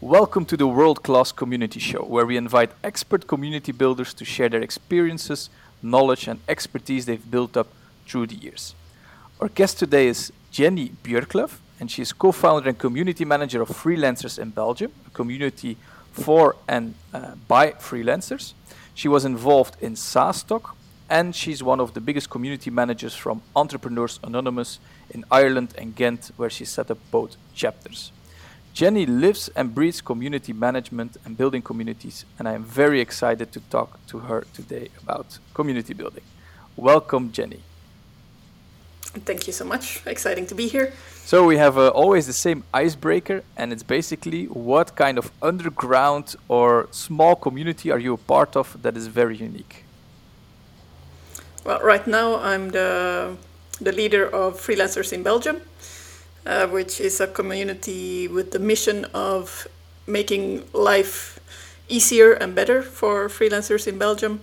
Welcome to the World Class Community Show, where we invite expert community builders to share their experiences, knowledge, and expertise they've built up through the years. Our guest today is Jenny Björklöf, and she is co founder and community manager of Freelancers in Belgium, a community for and uh, by freelancers. She was involved in SaaStock, and she's one of the biggest community managers from Entrepreneurs Anonymous in Ireland and Ghent, where she set up both chapters. Jenny lives and breathes community management and building communities, and I am very excited to talk to her today about community building. Welcome, Jenny. Thank you so much. Exciting to be here. So, we have uh, always the same icebreaker, and it's basically what kind of underground or small community are you a part of that is very unique? Well, right now I'm the, the leader of Freelancers in Belgium, uh, which is a community with the mission of making life easier and better for freelancers in Belgium.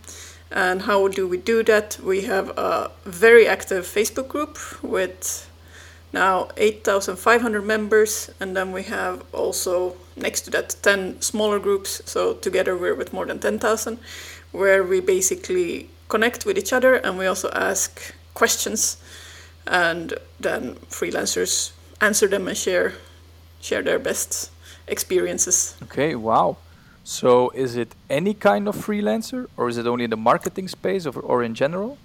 And how do we do that? We have a very active Facebook group with now 8,500 members, and then we have also next to that 10 smaller groups. So together we're with more than 10,000, where we basically connect with each other and we also ask questions, and then freelancers answer them and share share their best experiences. Okay, wow. So is it any kind of freelancer or is it only in the marketing space or, or in general?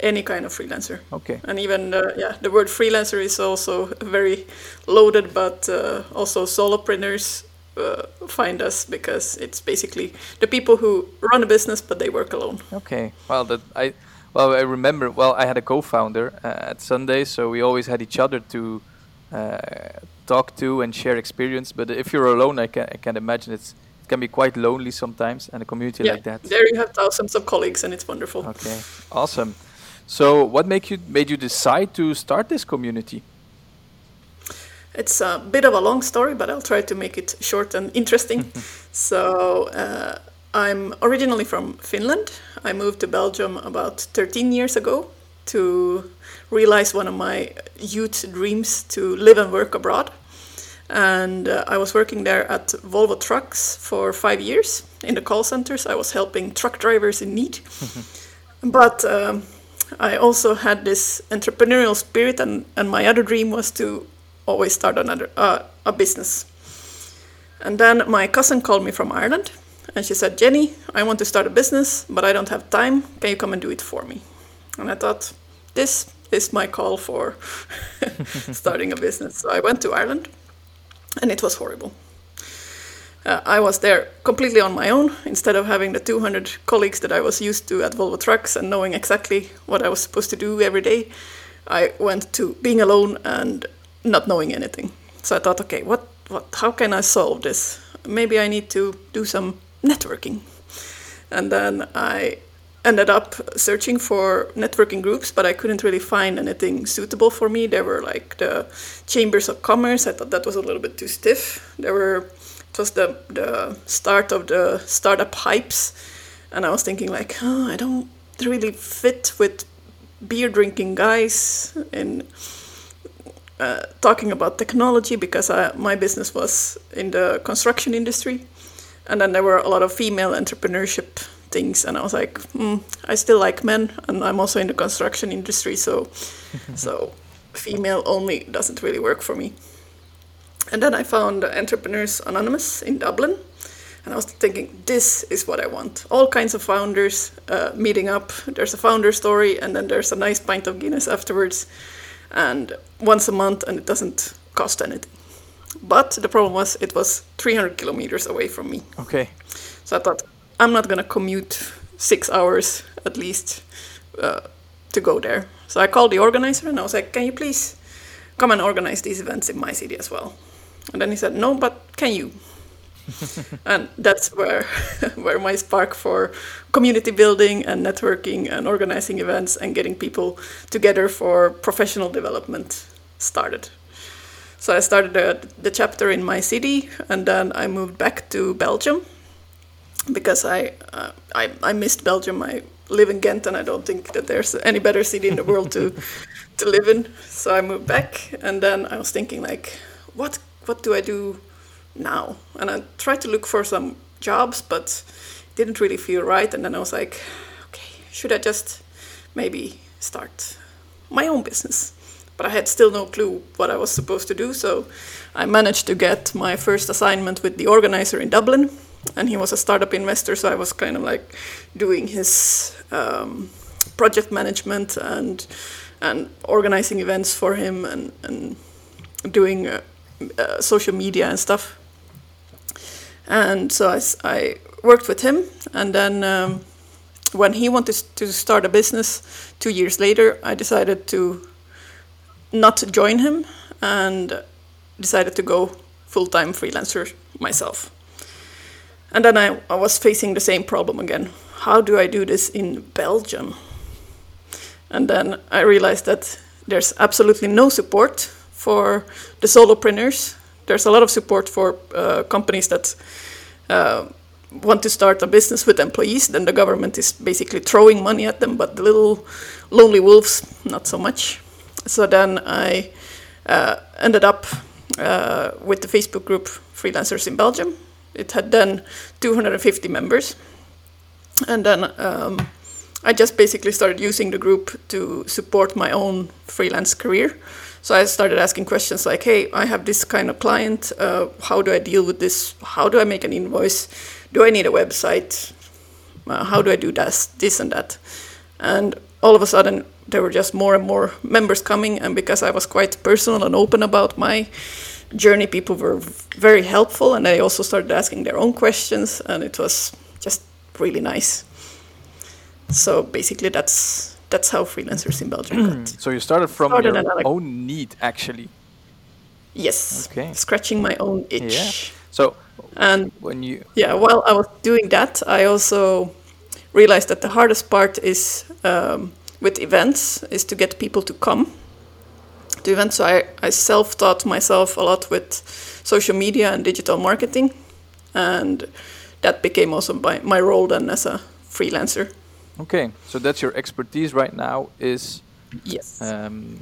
Any kind of freelancer. Okay. And even uh, yeah, the word freelancer is also very loaded, but uh, also solopreneurs uh, find us because it's basically the people who run a business but they work alone. Okay. Well, that I well I remember. Well, I had a co-founder uh, at Sunday, so we always had each other to uh, talk to and share experience. But if you're alone, I can I can imagine it's it can be quite lonely sometimes, and a community yeah, like that. There you have thousands of colleagues, and it's wonderful. Okay. Awesome. So, what make you made you decide to start this community? It's a bit of a long story, but I'll try to make it short and interesting. so, uh, I'm originally from Finland. I moved to Belgium about 13 years ago to realize one of my youth dreams to live and work abroad. And uh, I was working there at Volvo Trucks for five years in the call centers. I was helping truck drivers in need. but um, I also had this entrepreneurial spirit, and, and my other dream was to always start another uh, a business. And then my cousin called me from Ireland, and she said, "Jenny, I want to start a business, but I don't have time. Can you come and do it for me?" And I thought, this is my call for starting a business. So I went to Ireland, and it was horrible. Uh, I was there completely on my own instead of having the 200 colleagues that I was used to at Volvo Trucks and knowing exactly what I was supposed to do every day. I went to being alone and not knowing anything. So I thought, okay, what, what, how can I solve this? Maybe I need to do some networking. And then I ended up searching for networking groups, but I couldn't really find anything suitable for me. There were like the chambers of commerce. I thought that was a little bit too stiff. There were it was the the start of the startup hypes, and I was thinking like, oh, I don't really fit with beer drinking guys and uh, talking about technology because I, my business was in the construction industry, and then there were a lot of female entrepreneurship things, and I was like, mm, I still like men, and I'm also in the construction industry, so so female only doesn't really work for me. And then I found Entrepreneurs Anonymous in Dublin, and I was thinking, this is what I want. All kinds of founders uh, meeting up. There's a founder story, and then there's a nice pint of Guinness afterwards, and once a month, and it doesn't cost anything. But the problem was, it was 300 kilometers away from me. Okay. So I thought, I'm not gonna commute six hours at least uh, to go there. So I called the organizer and I was like, can you please come and organize these events in my city as well? And then he said, no, but can you? and that's where where my spark for community building and networking and organizing events and getting people together for professional development started. So I started the, the chapter in my city, and then I moved back to Belgium because I, uh, I I missed Belgium. I live in Ghent, and I don't think that there's any better city in the world to to live in. So I moved back, and then I was thinking like, what what do I do now? And I tried to look for some jobs, but didn't really feel right. And then I was like, okay, should I just maybe start my own business? But I had still no clue what I was supposed to do. So I managed to get my first assignment with the organizer in Dublin. And he was a startup investor, so I was kind of like doing his um, project management and and organizing events for him and, and doing uh, uh, social media and stuff. And so I, I worked with him, and then um, when he wanted to start a business two years later, I decided to not join him and decided to go full time freelancer myself. And then I, I was facing the same problem again. How do I do this in Belgium? And then I realized that there's absolutely no support for the solopreneurs. There's a lot of support for uh, companies that uh, want to start a business with employees. Then the government is basically throwing money at them, but the little lonely wolves, not so much. So then I uh, ended up uh, with the Facebook group Freelancers in Belgium. It had then 250 members. And then um, I just basically started using the group to support my own freelance career. So I started asking questions like, "Hey, I have this kind of client. Uh, how do I deal with this? How do I make an invoice? Do I need a website? Uh, how do I do this, this and that?" And all of a sudden, there were just more and more members coming, and because I was quite personal and open about my journey, people were very helpful, and they also started asking their own questions, and it was just really nice. So basically, that's that's how freelancers in Belgium got. so you started from started your another... own need, actually. Yes. Okay. Scratching my own itch. Yeah. So and when you yeah, while I was doing that, I also realized that the hardest part is um, with events is to get people to come to events. So I, I self-taught myself a lot with social media and digital marketing, and that became also my, my role then as a freelancer. Okay, so that's your expertise right now is yes um,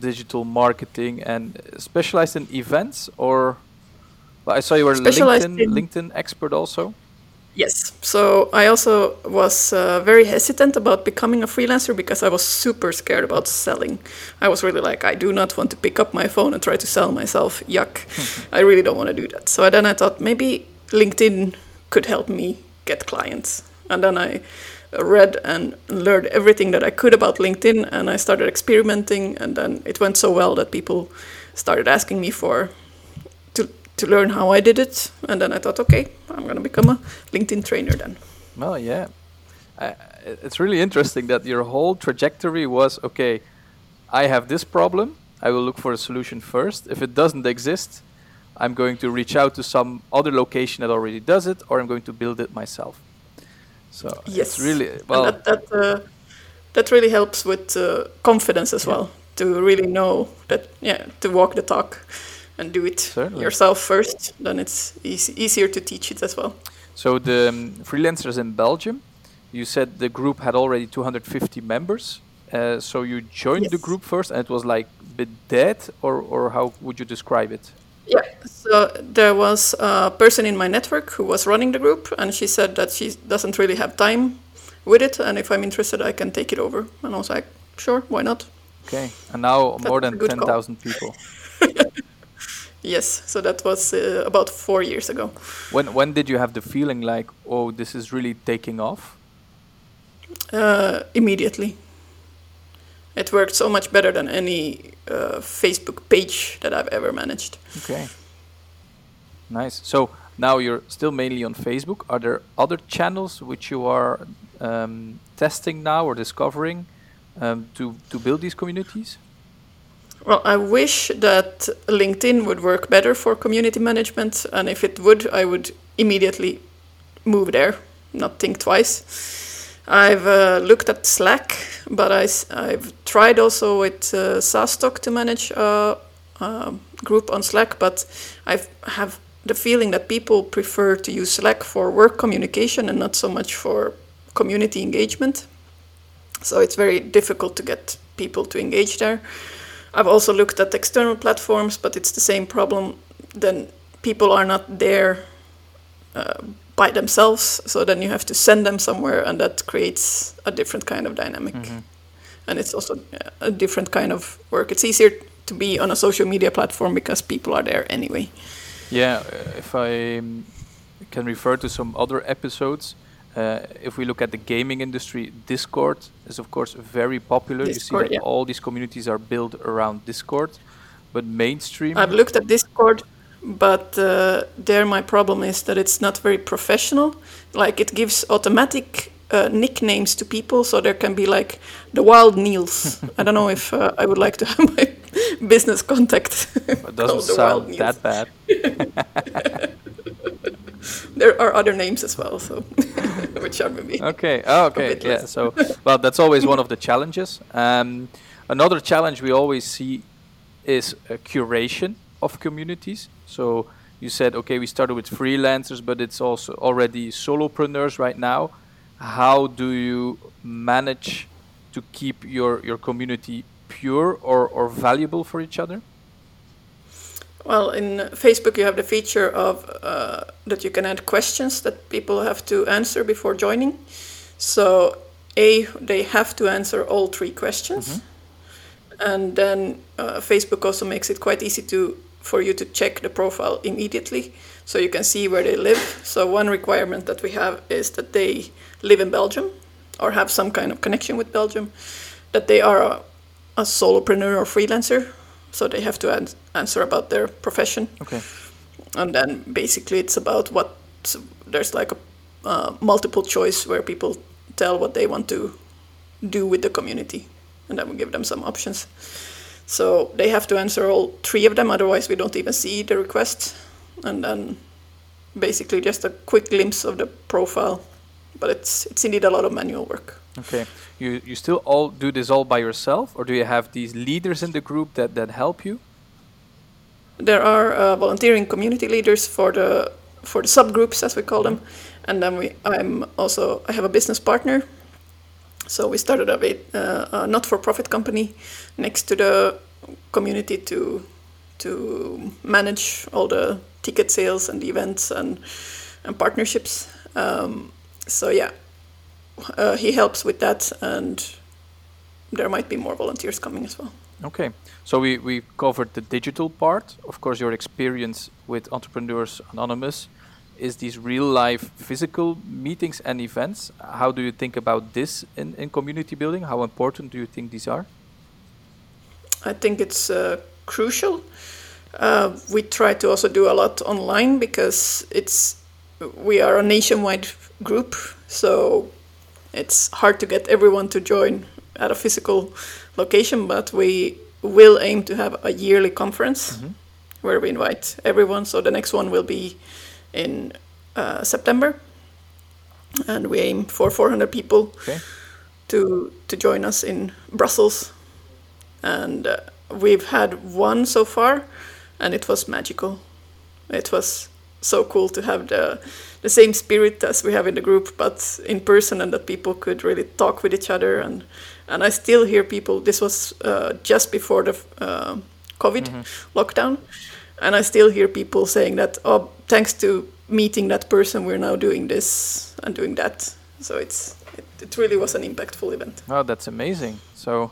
digital marketing and specialized in events or well, I saw you were LinkedIn LinkedIn expert also. Yes. So I also was uh, very hesitant about becoming a freelancer because I was super scared about selling. I was really like, I do not want to pick up my phone and try to sell myself. Yuck. I really don't want to do that. So then I thought maybe LinkedIn could help me get clients. And then I read and learned everything that I could about LinkedIn, and I started experimenting, and then it went so well that people started asking me for to to learn how I did it, and then I thought, okay, I'm gonna become a LinkedIn trainer then. Well, yeah, I, it's really interesting that your whole trajectory was okay. I have this problem. I will look for a solution first. If it doesn't exist, I'm going to reach out to some other location that already does it, or I'm going to build it myself. So yes, it's really well. And that that, uh, that really helps with uh, confidence as yeah. well to really know that yeah to walk the talk and do it Certainly. yourself first. Then it's easy, easier to teach it as well. So the um, freelancers in Belgium, you said the group had already 250 members. Uh, so you joined yes. the group first, and it was like a bit dead, or or how would you describe it? Yeah, so there was a person in my network who was running the group, and she said that she doesn't really have time with it, and if I'm interested, I can take it over. And I was like, sure, why not? Okay, and now That's more than 10,000 people. yes, so that was uh, about four years ago. When, when did you have the feeling like, oh, this is really taking off? Uh, immediately. It worked so much better than any uh, Facebook page that I've ever managed. Okay. Nice. So now you're still mainly on Facebook. Are there other channels which you are um, testing now or discovering um, to to build these communities? Well, I wish that LinkedIn would work better for community management, and if it would, I would immediately move there, not think twice. I've uh, looked at Slack, but I, have tried also with uh, SaaStock to manage a, a, group on Slack, but I have the feeling that people prefer to use Slack for work communication and not so much for community engagement. So it's very difficult to get people to engage there. I've also looked at external platforms, but it's the same problem. Then people are not there uh, by themselves. So then you have to send them somewhere, and that creates a different kind of dynamic. Mm-hmm. And it's also a different kind of work. It's easier to be on a social media platform because people are there anyway. Yeah, uh, if I um, can refer to some other episodes, uh, if we look at the gaming industry, Discord is of course very popular. Discord, you see that yeah. all these communities are built around Discord, but mainstream. I've looked at Discord, but uh, there my problem is that it's not very professional. Like it gives automatic uh, nicknames to people, so there can be like the Wild Niels. I don't know if uh, I would like to have my business contact. It doesn't sound that bad. there are other names as well, so which are maybe okay. Oh, okay, yeah. So, well, that's always one of the challenges. Um, another challenge we always see is curation of communities. So you said, okay, we started with freelancers, but it's also already solopreneurs right now. How do you manage to keep your your community pure or, or valuable for each other? Well, in Facebook, you have the feature of uh, that you can add questions that people have to answer before joining. So, a they have to answer all three questions, mm-hmm. and then uh, Facebook also makes it quite easy to for you to check the profile immediately, so you can see where they live. So one requirement that we have is that they live in Belgium or have some kind of connection with Belgium, that they are a, a solopreneur or freelancer so they have to an- answer about their profession. Okay. And then basically it's about what there's like a uh, multiple choice where people tell what they want to do with the community, and then we give them some options. So they have to answer all three of them, otherwise we don't even see the request. And then basically just a quick glimpse of the profile, but it's it's indeed a lot of manual work. Okay. You you still all do this all by yourself, or do you have these leaders in the group that that help you? There are uh, volunteering community leaders for the for the subgroups as we call them, and then we I'm also I have a business partner. So we started a, uh, a not-for-profit company next to the community to to manage all the ticket sales and events and and partnerships. Um, so yeah, uh, he helps with that, and there might be more volunteers coming as well. Okay, so we, we covered the digital part. Of course, your experience with Entrepreneurs Anonymous is these real life physical meetings and events. How do you think about this in, in community building? How important do you think these are? I think it's uh, crucial. Uh, we try to also do a lot online because it's we are a nationwide group, so it's hard to get everyone to join at a physical location, but we will aim to have a yearly conference mm-hmm. where we invite everyone. So the next one will be in uh, September, and we aim for 400 people okay. to to join us in Brussels. And uh, we've had one so far, and it was magical. It was so cool to have the the same spirit as we have in the group, but in person, and that people could really talk with each other. And and I still hear people. This was uh, just before the uh, COVID mm-hmm. lockdown, and I still hear people saying that, oh, thanks to meeting that person, we're now doing this and doing that. So it's it, it really was an impactful event. Oh, that's amazing. So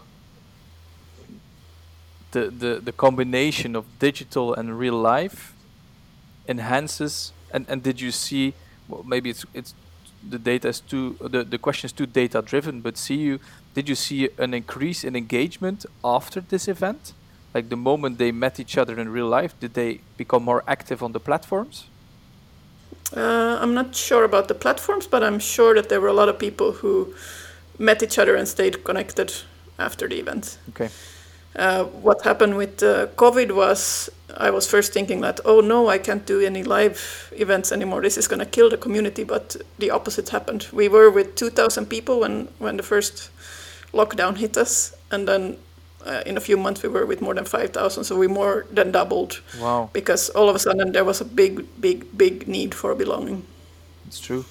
the, the, the combination of digital and real life enhances and, and did you see well, maybe it's it's the data is too the, the question is too data driven but see you did you see an increase in engagement after this event? Like the moment they met each other in real life did they become more active on the platforms? Uh, i'm not sure about the platforms but i'm sure that there were a lot of people who met each other and stayed connected after the event. Okay uh, what happened with uh, COVID was I was first thinking that, oh no, I can't do any live events anymore. This is going to kill the community. But the opposite happened. We were with 2,000 people when, when the first lockdown hit us. And then uh, in a few months, we were with more than 5,000. So we more than doubled. Wow. Because all of a sudden, there was a big, big, big need for belonging. It's true.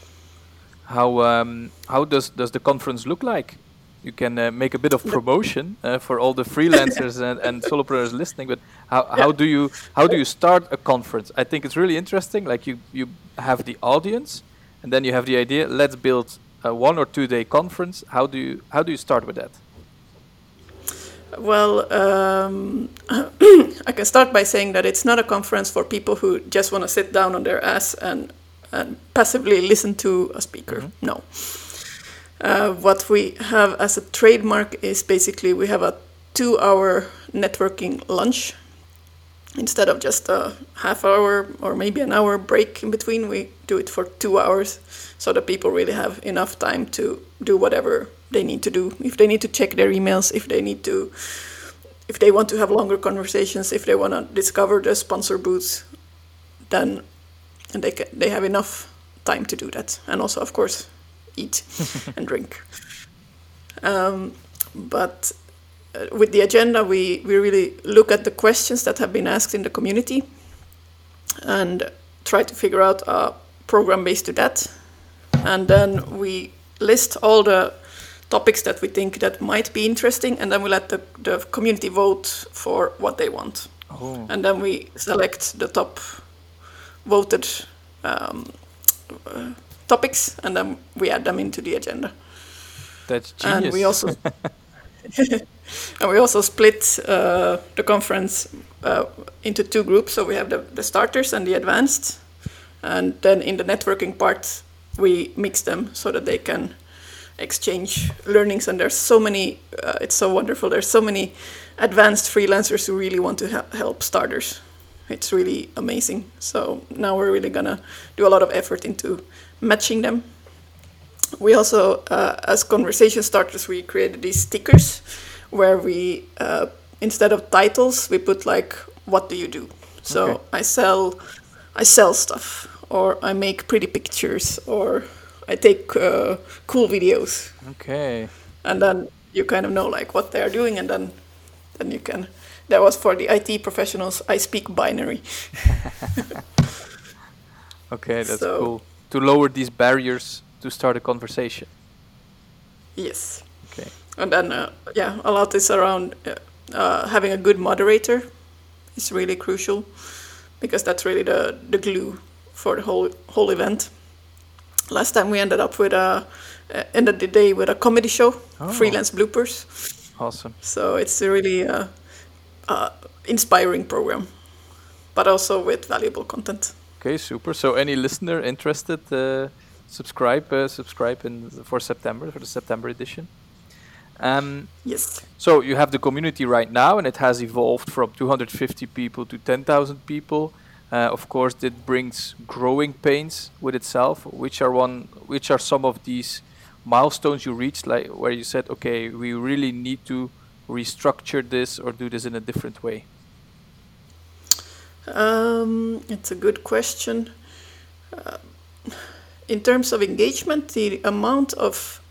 How, um, how does, does the conference look like? You can uh, make a bit of promotion uh, for all the freelancers and, and solopreneurs listening. But how, yeah. how do you how do you start a conference? I think it's really interesting. Like you you have the audience, and then you have the idea. Let's build a one or two day conference. How do you how do you start with that? Well, um, I can start by saying that it's not a conference for people who just want to sit down on their ass and, and passively listen to a speaker. Mm-hmm. No. Uh, what we have as a trademark is basically we have a two hour networking lunch. Instead of just a half hour or maybe an hour break in between, we do it for two hours so that people really have enough time to do whatever they need to do. If they need to check their emails, if they need to, if they want to have longer conversations, if they want to discover the sponsor booths, then they can, they have enough time to do that. And also, of course, eat and drink. Um, but uh, with the agenda, we, we really look at the questions that have been asked in the community and try to figure out a program based to that. And then we list all the topics that we think that might be interesting, and then we let the, the community vote for what they want. Oh. And then we select the top voted um, uh, topics, and then we add them into the agenda. That's genius. And we also and we also split uh, the conference uh, into two groups. So we have the, the starters and the advanced, and then in the networking part we mix them so that they can exchange learnings. And there's so many. Uh, it's so wonderful. There's so many advanced freelancers who really want to help starters. It's really amazing. So now we're really gonna do a lot of effort into matching them. We also, uh, as conversation starters, we created these stickers where we, uh, instead of titles, we put like, "What do you do?" So okay. I sell, I sell stuff, or I make pretty pictures, or I take uh, cool videos. Okay. And then you kind of know like what they are doing, and then then you can. That was for the IT professionals. I speak binary. okay, that's so, cool to lower these barriers to start a conversation. Yes. Okay. And then, uh, yeah, a lot is around uh, uh, having a good moderator is really crucial because that's really the, the glue for the whole whole event. Last time we ended up with a uh, ended the day with a comedy show, oh. freelance bloopers. Awesome. So it's a really uh, uh, inspiring program, but also with valuable content. Okay, super. So any listener interested, uh, subscribe, uh, subscribe in for September for the September edition. Um, yes. So you have the community right now, and it has evolved from 250 people to 10,000 people. Uh, of course, it brings growing pains with itself. Which are one? Which are some of these milestones you reached, like where you said, "Okay, we really need to restructure this or do this in a different way." Um, it's a good question. Uh, in terms of engagement, the amount of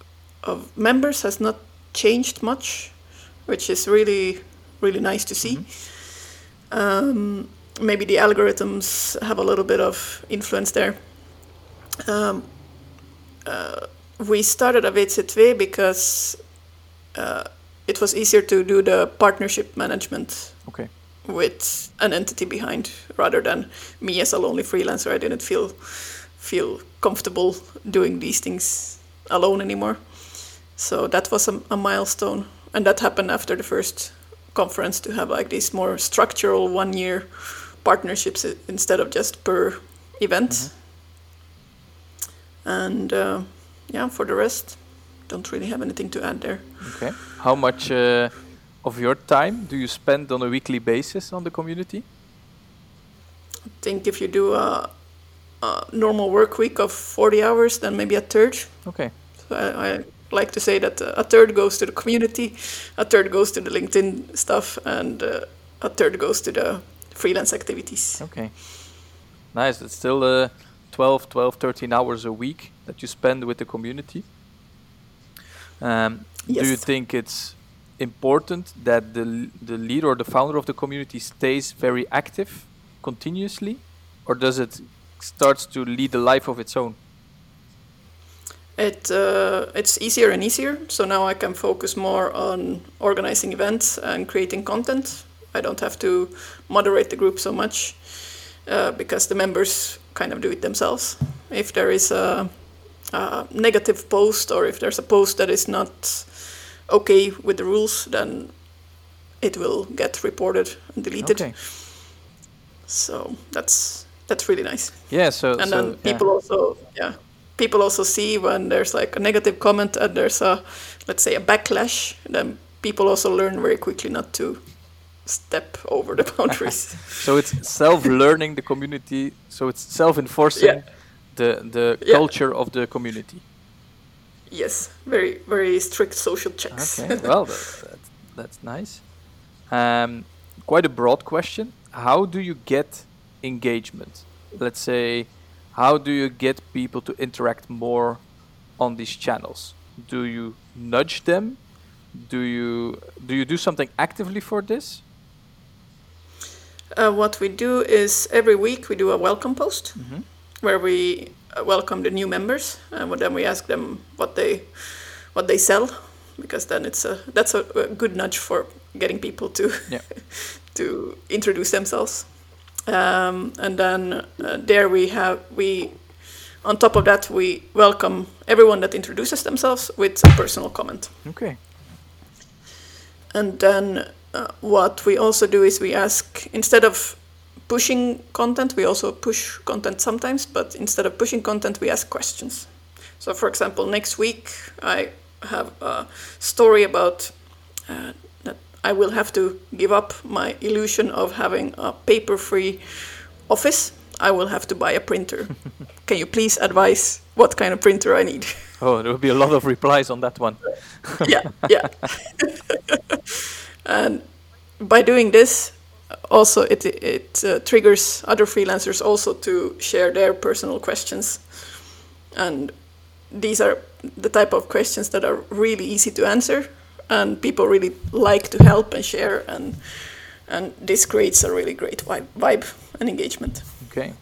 of members has not changed much, which is really really nice to see. Mm-hmm. Um, maybe the algorithms have a little bit of influence there. Um, uh, we started a VZW because uh, it was easier to do the partnership management. Okay with an entity behind rather than me as a lonely freelancer. I didn't feel feel comfortable doing these things alone anymore. So that was a, a milestone, and that happened after the first conference to have like these more structural one year partnerships instead of just per event. Mm-hmm. And uh, yeah, for the rest, don't really have anything to add there. Okay. How much? Uh of your time do you spend on a weekly basis on the community? I think if you do a, a normal work week of 40 hours, then maybe a third. Okay. So I, I like to say that a third goes to the community, a third goes to the LinkedIn stuff, and uh, a third goes to the freelance activities. Okay. Nice. It's still uh, 12, 12, 13 hours a week that you spend with the community. Um, yes. Do you think it's important that the the leader or the founder of the community stays very active continuously, or does it starts to lead a life of its own? it uh, it's easier and easier. So now I can focus more on organizing events and creating content. I don't have to moderate the group so much uh, because the members kind of do it themselves. If there is a, a, negative post or if there's a post that is not okay with the rules, then it will get reported and deleted. Okay. So that's that's really nice. Yeah. So and so, then people yeah. also yeah people also see when there's like a negative comment and there's a let's say a backlash then people also learn very quickly not to step over the boundaries so it's self-learning the community so it's self-enforcing yeah. the the yeah. culture of the community yes very very strict social checks okay well that's, nice um, quite a broad question how do you get engagement let's say how do you get people to interact more on these channels? Do you nudge them? Do you do you do something actively for this? Uh, what we do is every week we do a welcome post mm-hmm. where we welcome the new members and then we ask them what they what they sell because then it's a that's a, a good nudge for getting people to yeah. to introduce themselves. Um, and then uh, there we have we on top of that we welcome everyone that introduces themselves with a personal comment okay and then uh, what we also do is we ask instead of pushing content we also push content sometimes but instead of pushing content we ask questions so for example next week i have a story about uh, I will have to give up my illusion of having a paper free office. I will have to buy a printer. Can you please advise what kind of printer I need? Oh, there will be a lot of replies on that one. yeah, yeah. and by doing this, also it it uh, triggers other freelancers also to share their personal questions, and these are the type of questions that are really easy to answer and people really like to help and share and and this creates a really great vibe, and engagement. Okay.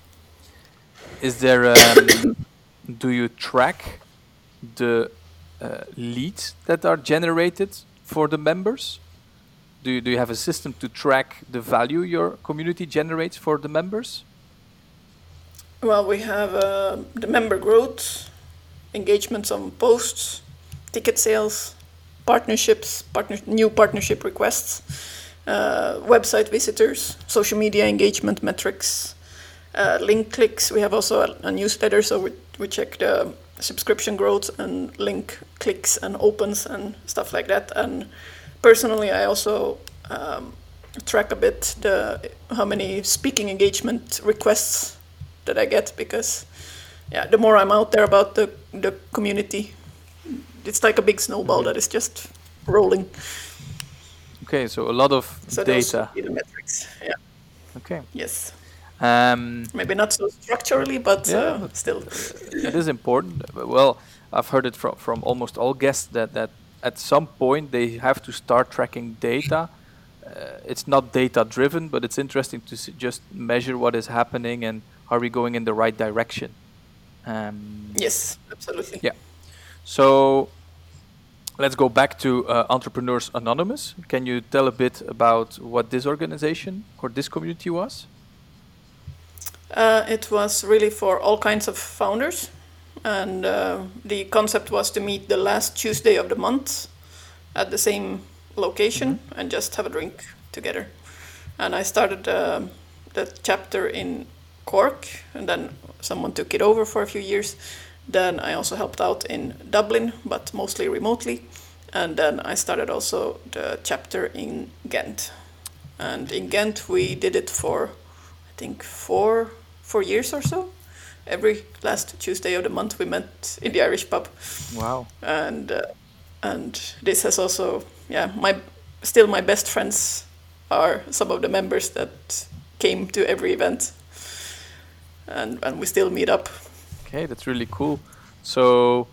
Is there um, do you track the uh, leads that are generated for the members? Do you, do you have a system to track the value your community generates for the members? Well, we have uh, the member growth, engagements on posts, ticket sales, partnerships, partner, new partnership requests, uh, website visitors, social media engagement metrics, uh, link clicks. We have also a, a newsletter, so we, we check the subscription growth and link clicks and opens and stuff like that. And personally, I also um, track a bit the how many speaking engagement requests that I get because yeah, the more I'm out there about the the community, it's like a big snowball that is just rolling. Okay, so a lot of so data. the metrics. Yeah. Okay. Yes. Um, Maybe not so structurally, but yeah, uh, still. it is important. Well, I've heard it from from almost all guests that that at some point they have to start tracking data. Uh, it's not data driven, but it's interesting to just measure what is happening and are we going in the right direction. Um, yes, absolutely. Yeah. So let's go back to uh, Entrepreneurs Anonymous. Can you tell a bit about what this organization or this community was? Uh, it was really for all kinds of founders, and uh, the concept was to meet the last Tuesday of the month at the same location mm-hmm. and just have a drink together. And I started uh, the chapter in Cork, and then someone took it over for a few years then I also helped out in Dublin, but mostly remotely. And then I started also the chapter in Ghent. And in Ghent, we did it for, I think, four four years or so. Every last Tuesday of the month, we met in the Irish pub. Wow! And uh, and this has also, yeah, my still my best friends are some of the members that came to every event, and and we still meet up Okay, that's really cool. So,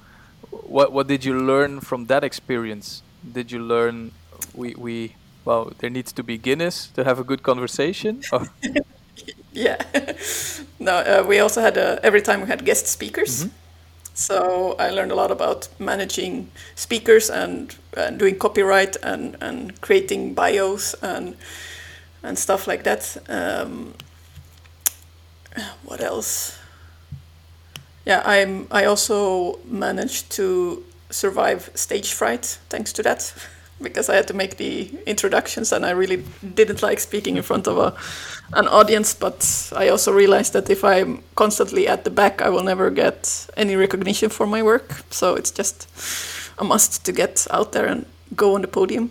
what what did you learn from that experience? Did you learn we we well there needs to be Guinness to have a good conversation? yeah. no, uh, we also had uh, every time we had guest speakers. Mm-hmm. So I learned a lot about managing speakers and, and doing copyright and, and creating bios and and stuff like that. Um, what else? Yeah, I'm. I also managed to survive stage fright thanks to that, because I had to make the introductions and I really didn't like speaking in front of a an audience. But I also realized that if I'm constantly at the back, I will never get any recognition for my work. So it's just a must to get out there and go on the podium.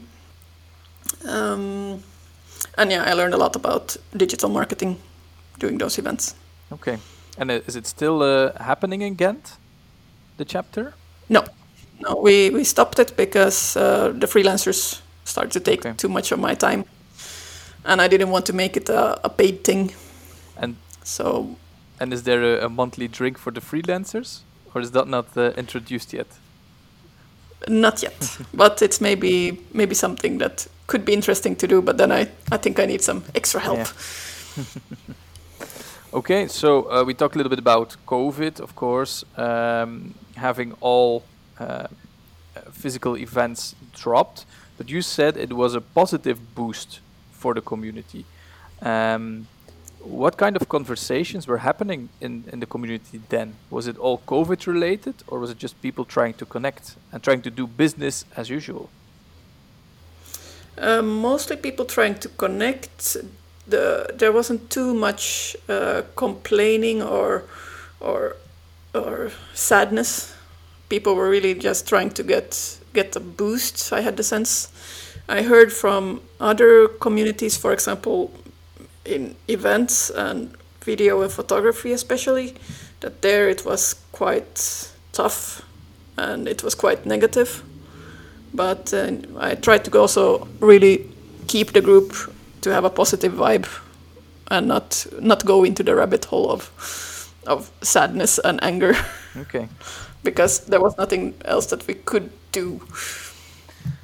Um, and yeah, I learned a lot about digital marketing during those events. Okay, and uh, is it still uh, happening in Ghent, the chapter? No, no, we we stopped it because uh, the freelancers started to take okay. too much of my time, and I didn't want to make it a, a paid thing. And so, and is there a, a, monthly drink for the freelancers, or is that not uh, introduced yet? Not yet, but it's maybe maybe something that could be interesting to do. But then I I think I need some extra help. Yeah. okay, so uh, we talked a little bit about COVID, of course, um, having all uh, physical events dropped, but you said it was a positive boost for the community. Um, what kind of conversations were happening in, in the community then? Was it all COVID related, or was it just people trying to connect and trying to do business as usual? Uh, mostly people trying to connect. The there wasn't too much uh, complaining or or or sadness. People were really just trying to get get a boost. I had the sense. I heard from other communities, for example, in events and video and photography especially that there it was quite tough and it was quite negative but uh, i tried to also really keep the group to have a positive vibe and not not go into the rabbit hole of of sadness and anger okay because there was nothing else that we could do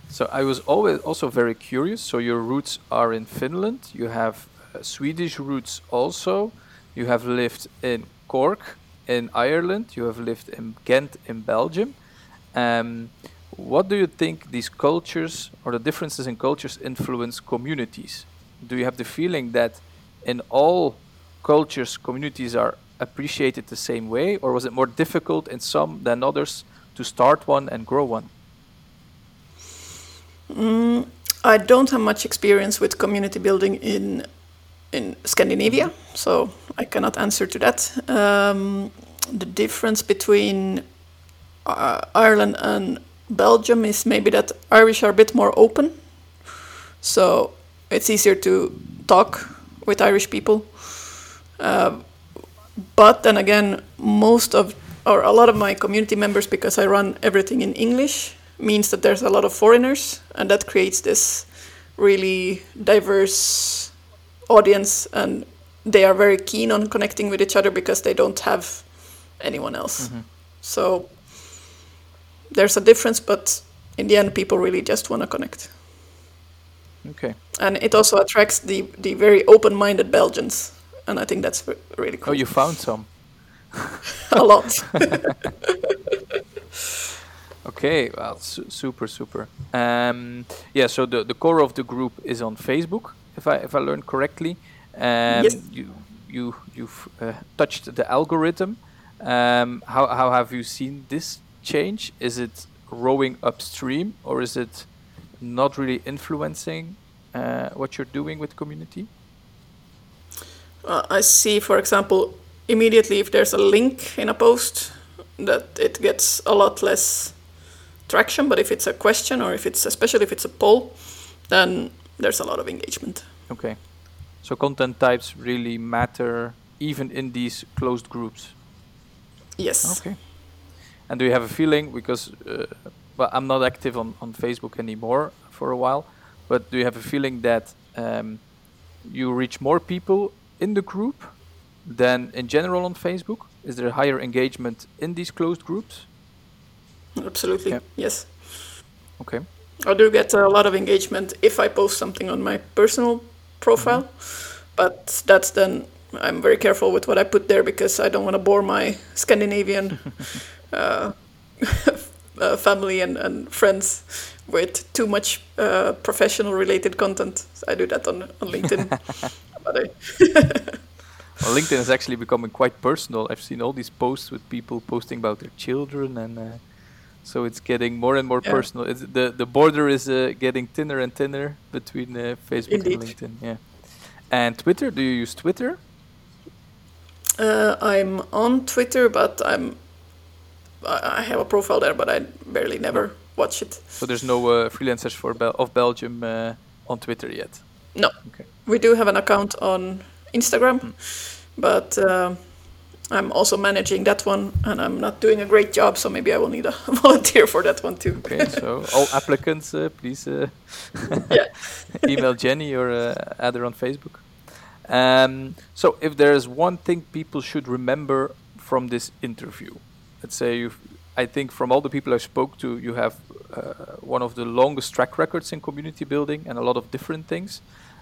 so i was always also very curious so your roots are in finland you have uh, Swedish roots also. You have lived in Cork in Ireland. You have lived in Ghent in Belgium. Um, what do you think these cultures or the differences in cultures influence communities? Do you have the feeling that in all cultures communities are appreciated the same way, or was it more difficult in some than others to start one and grow one? Mm, I don't have much experience with community building in in Scandinavia, so I cannot answer to that. Um, the difference between uh, Ireland and Belgium is maybe that Irish are a bit more open, so it's easier to talk with Irish people. Uh, but then again, most of or a lot of my community members, because I run everything in English, means that there's a lot of foreigners, and that creates this really diverse audience and they are very keen on connecting with each other because they don't have anyone else. Mm-hmm. So there's a difference, but in the end, people really just want to connect. Okay. And it also attracts the, the very open minded Belgians. And I think that's really cool. Oh, you found some? a lot. okay, well, su- super, super. Um, yeah, so the, the core of the group is on Facebook if I if I learned correctly. Um, yes. You you you've uh, touched the algorithm. Um, how how have you seen this change? Is it rowing upstream or is it not really influencing uh, what you're doing with community? Uh, I see, for example, immediately if there's a link in a post, that it gets a lot less traction. But if it's a question or if it's especially if it's a poll, then there's a lot of engagement. Okay. So content types really matter even in these closed groups. Yes. Okay. And do you have a feeling because uh, well I'm not active on, on Facebook anymore for a while, but do you have a feeling that um, you reach more people in the group than in general on Facebook? Is there higher engagement in these closed groups? Absolutely. Yeah. Yes. Okay. I do get a lot of engagement if I post something on my personal profile, mm-hmm. but that's then I'm very careful with what I put there because I don't want to bore my Scandinavian uh, uh, family and, and friends with too much uh, professional related content. I do that on, on LinkedIn. but I well, LinkedIn is actually becoming quite personal. I've seen all these posts with people posting about their children, and uh, so it's getting more and more yeah. personal. It's, the the border is uh, getting thinner and thinner between uh, Facebook Indeed. and LinkedIn. Yeah. And Twitter? Do you use Twitter? Uh, I'm on Twitter, but I'm I have a profile there, but I barely never watch it. So there's no uh, freelancers for Bel- of Belgium uh, on Twitter yet. No. Okay. We do have an account on Instagram, hmm. but uh, I'm also managing that one, and I'm not doing a great job. So maybe I will need a volunteer for that one too. Okay. so all applicants, uh, please uh, email Jenny or uh, add her on Facebook. Um, so if there is one thing people should remember from this interview, let's say you I think from all the people I spoke to, you have uh, one of the longest track records in community building and a lot of different things.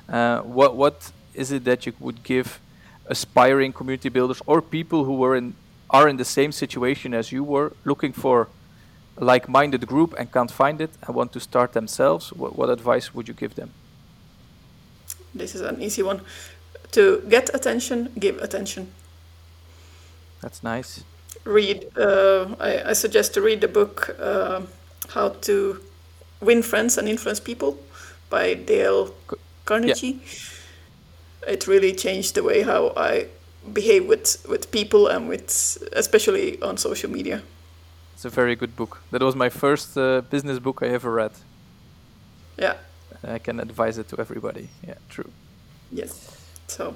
Uh, what what is it that you would give aspiring community builders or people who were in are in the same situation as you were, looking for a like-minded group and can't find it and want to start themselves? What, what advice would you give them? This is an easy one. To get attention, give attention. That's nice read. Uh, I, I, suggest to read the book uh, "How to Win Friends and Influence People" by Dale Carnegie. Yeah. It really changed the way how I behave with with people and with especially on social media. It's a very good book. That was my first uh, business book I ever read. Yeah. I can advise it to everybody. Yeah, true. Yes. So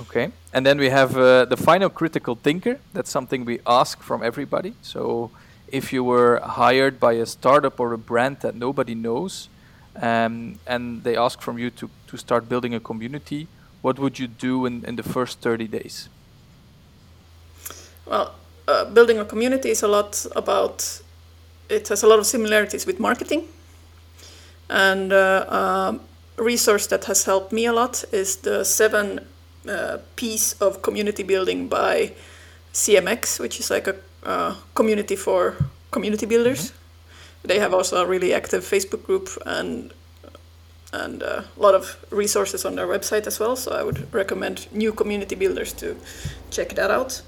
Okay, and then we have uh, the final critical thinker. That's something we ask from everybody. So, if you were hired by a startup or a brand that nobody knows, um, and they ask from you to, to start building a community, what would you do in, in the first 30 days? Well, uh, building a community is a lot about, it has a lot of similarities with marketing. And uh, a resource that has helped me a lot is the seven uh, P's of community building by CMX, which is like a uh, community for community builders. Mm-hmm. They have also a really active Facebook group and and a lot of resources on their website as well. So I would recommend new community builders to check that out.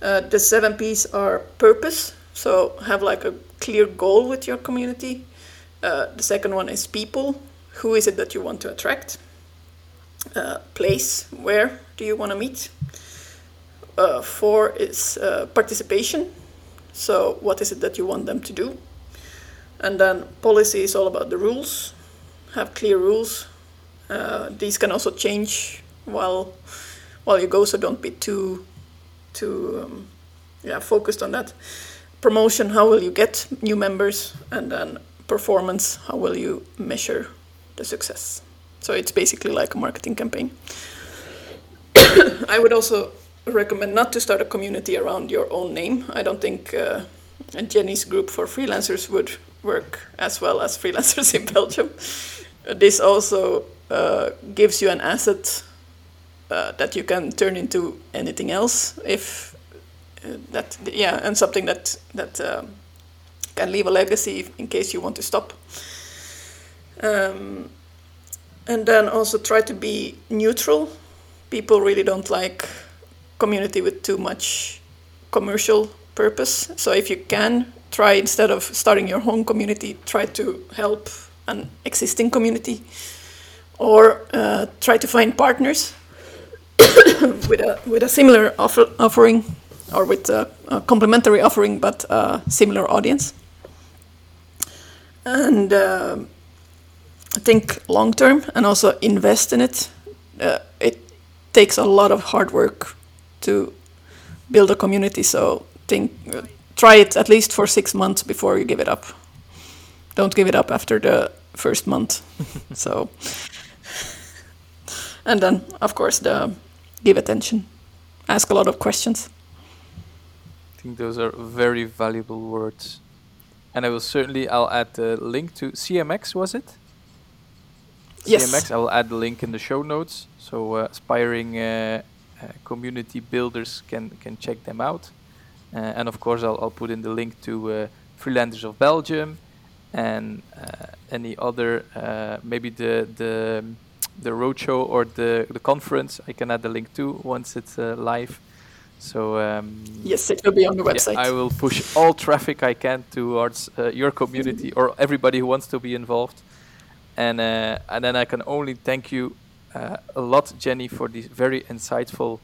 Uh, the seven P's are purpose, so have like a clear goal with your community. Uh, the second one is people. Who is it that you want to attract? uh, place. Where do you want to meet? Uh, four is uh, participation. So, what is it that you want them to do? And then policy is all about the rules. Have clear rules. Uh, these can also change while while you go, so don't be too too um, yeah focused on that. Promotion: How will you get new members? And then performance: How will you measure the success? So it's basically like a marketing campaign. I would also recommend not to start a community around your own name. I don't think uh, Jenny's group for freelancers would work as well as freelancers in Belgium. This also uh, gives you an asset uh, that you can turn into anything else if uh, that yeah and something that that um, can leave a legacy in case you want to stop. Um, and then also try to be neutral. People really don't like community with too much commercial purpose. So if you can try instead of starting your own community, try to help an existing community, or uh, try to find partners with a with a similar offer, offering, or with a, a complementary offering but a similar audience. And uh, think long term and also invest in it. Uh, it takes a lot of hard work to build a community. So think, uh, try it at least for six months before you give it up. Don't give it up after the first month. so, and then of course the give attention, ask a lot of questions. I think those are very valuable words. And I will certainly I'll add the link to CMX. Was it? yes. CMX. I will add the link in the show notes, so uh, aspiring uh, uh, community builders can can check them out. And of course, I'll, I'll put in the link to Freelancers of Belgium and any other, maybe the the the roadshow or the the conference. I can add the link to once it's live. So um, yes, it will be on the website. Yeah, I will push all traffic I can towards uh, your community or everybody who wants to be involved, and uh, and then I can only thank you uh, a lot, Jenny, for these very insightful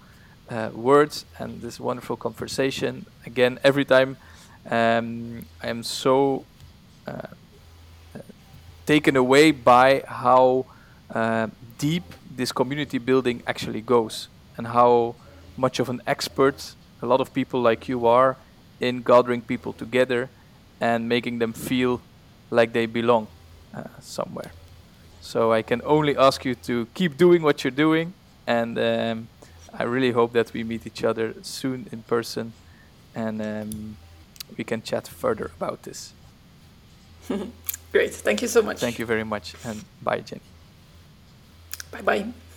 uh, words and this wonderful conversation. Again, every time um, I am so uh, taken away by how uh, deep this community building actually goes and how much of an expert a lot of people like you are in gathering people together and making them feel like they belong uh, somewhere. So I can only ask you to keep doing what you're doing, and um, I really hope that we meet each other soon in person, and um, we can chat further about this. Great, thank you so much. Thank you very much, and bye, Jenny. Bye bye.